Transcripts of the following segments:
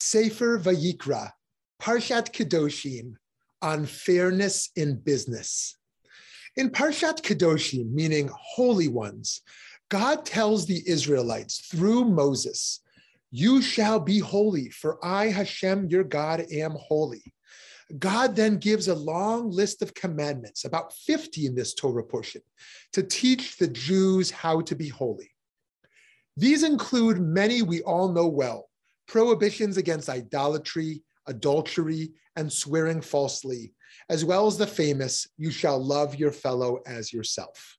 Sefer Vayikra, Parshat Kedoshim, on fairness in business. In Parshat Kedoshim, meaning holy ones, God tells the Israelites through Moses, You shall be holy, for I, Hashem, your God, am holy. God then gives a long list of commandments, about 50 in this Torah portion, to teach the Jews how to be holy. These include many we all know well prohibitions against idolatry, adultery, and swearing falsely, as well as the famous, you shall love your fellow as yourself.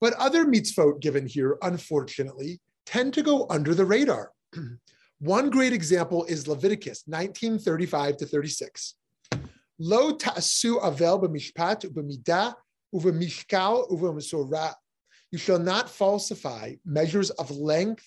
But other mitzvot given here, unfortunately, tend to go under the radar. One great example is Leviticus 1935 to 36. Lo ta'asu avel b'mishpat u'b'midah u'b'mishkal u'b'mesorah. You shall not falsify measures of length,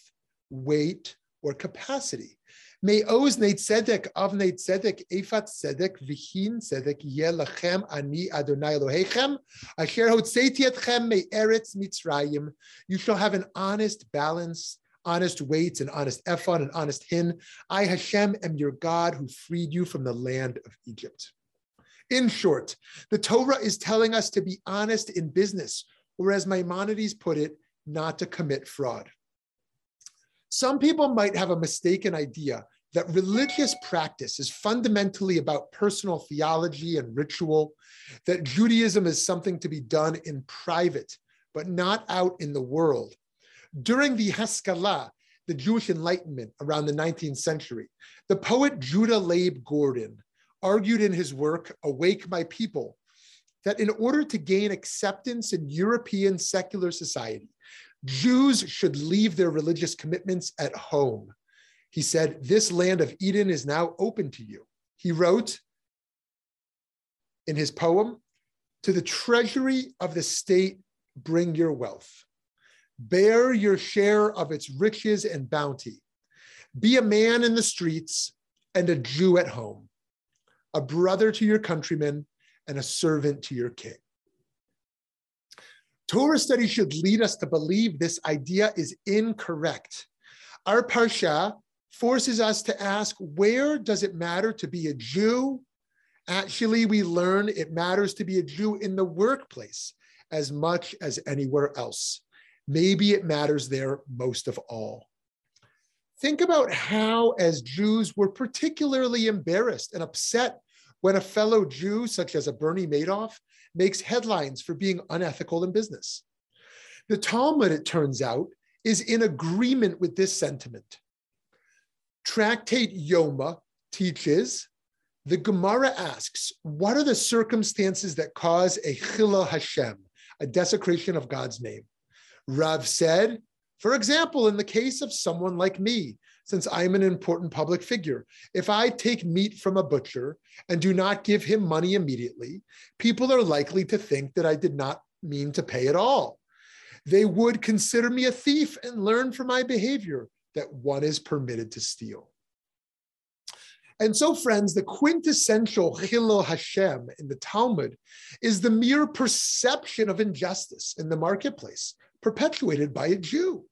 weight, or capacity. May oz neit tzedek av neit tzedek efat tzedek v'hin tzedek yeh lachem ani Adonai Elohechem asher hotzeiti etchem me eretz Mitzrayim. You shall have an honest balance, honest weights, and honest ephah, and honest hin. I Hashem am your God who freed you from the land of Egypt. In short, the Torah is telling us to be honest in business, or as Maimonides put it, not to commit fraud. Some people might have a mistaken idea that religious practice is fundamentally about personal theology and ritual, that Judaism is something to be done in private, but not out in the world. During the Haskalah, the Jewish Enlightenment around the 19th century, the poet Judah Leib Gordon argued in his work, Awake My People, that in order to gain acceptance in European secular society, Jews should leave their religious commitments at home. He said, This land of Eden is now open to you. He wrote in his poem, To the treasury of the state, bring your wealth. Bear your share of its riches and bounty. Be a man in the streets and a Jew at home a brother to your countrymen, and a servant to your king. Torah study should lead us to believe this idea is incorrect. Our parsha forces us to ask where does it matter to be a Jew? Actually, we learn it matters to be a Jew in the workplace as much as anywhere else. Maybe it matters there most of all. Think about how, as Jews, we're particularly embarrassed and upset when a fellow Jew, such as a Bernie Madoff, makes headlines for being unethical in business. The Talmud, it turns out, is in agreement with this sentiment. Tractate Yoma teaches the Gemara asks, what are the circumstances that cause a chilul Hashem, a desecration of God's name? Rav said, for example, in the case of someone like me, since I'm an important public figure. If I take meat from a butcher and do not give him money immediately, people are likely to think that I did not mean to pay at all. They would consider me a thief and learn from my behavior that one is permitted to steal. And so, friends, the quintessential Chilul Hashem in the Talmud is the mere perception of injustice in the marketplace, perpetuated by a Jew.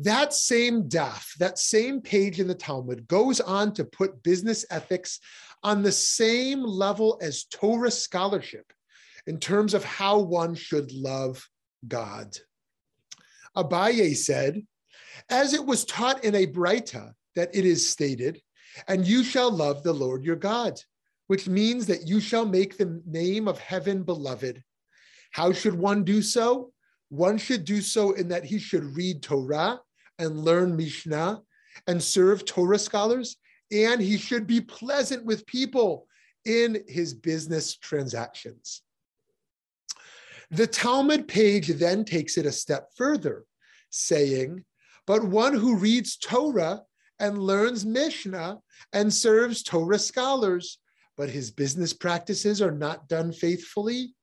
That same daf, that same page in the Talmud goes on to put business ethics on the same level as Torah scholarship in terms of how one should love God. Abaye said, as it was taught in a Braita that it is stated, and you shall love the Lord your God, which means that you shall make the name of heaven beloved. How should one do so? One should do so in that he should read Torah and learn Mishnah and serve Torah scholars, and he should be pleasant with people in his business transactions. The Talmud page then takes it a step further, saying, But one who reads Torah and learns Mishnah and serves Torah scholars, but his business practices are not done faithfully,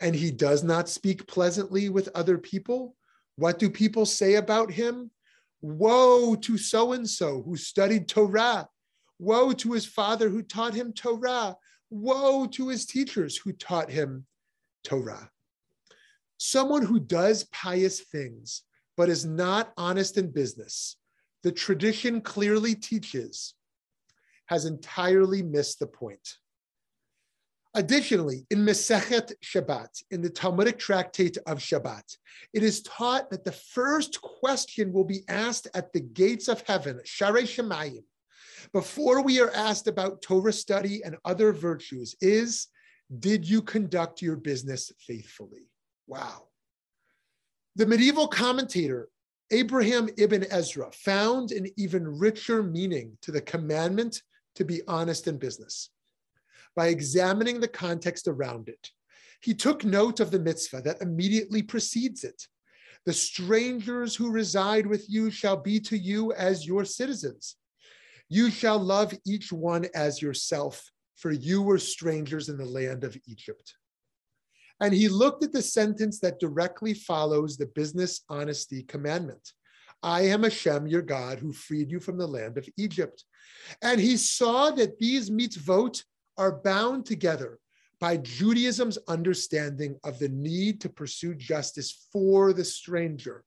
and he does not speak pleasantly with other people, what do people say about him? Woe to so and so who studied Torah. Woe to his father who taught him Torah. Woe to his teachers who taught him Torah. Someone who does pious things but is not honest in business, the tradition clearly teaches has entirely missed the point. Additionally, in Mesechet Shabbat, in the Talmudic tractate of Shabbat, it is taught that the first question will be asked at the gates of heaven, Sharei Shemayim, before we are asked about Torah study and other virtues, is did you conduct your business faithfully? Wow. The medieval commentator Abraham ibn Ezra found an even richer meaning to the commandment to be honest in business by examining the context around it. He took note of the mitzvah that immediately precedes it. The strangers who reside with you shall be to you as your citizens. You shall love each one as yourself, for you were strangers in the land of Egypt. And he looked at the sentence that directly follows the business honesty commandment. I am Hashem, your God, who freed you from the land of Egypt. And he saw that these mitzvot are bound together by Judaism's understanding of the need to pursue justice for the stranger.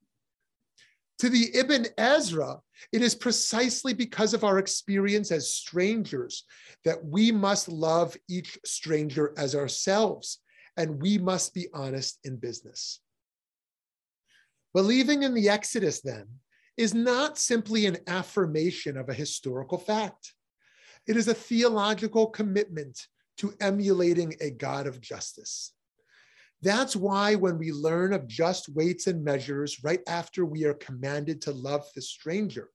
To the Ibn Ezra, it is precisely because of our experience as strangers that we must love each stranger as ourselves, and we must be honest in business. Believing in the Exodus, then, is not simply an affirmation of a historical fact. It is a theological commitment to emulating a God of justice. That's why when we learn of just weights and measures right after we are commanded to love the stranger,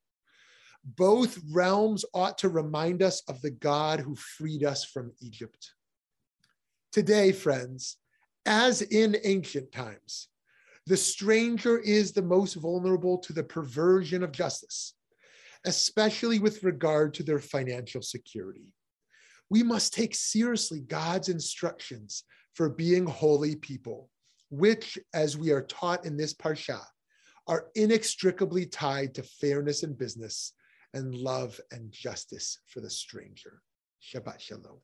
both realms ought to remind us of the God who freed us from Egypt. Today, friends, as in ancient times, the stranger is the most vulnerable to the perversion of justice, especially with regard to their financial security. We must take seriously God's instructions for being holy people, which, as we are taught in this parsha, are inextricably tied to fairness in business and love and justice for the stranger. Shabbat Shalom.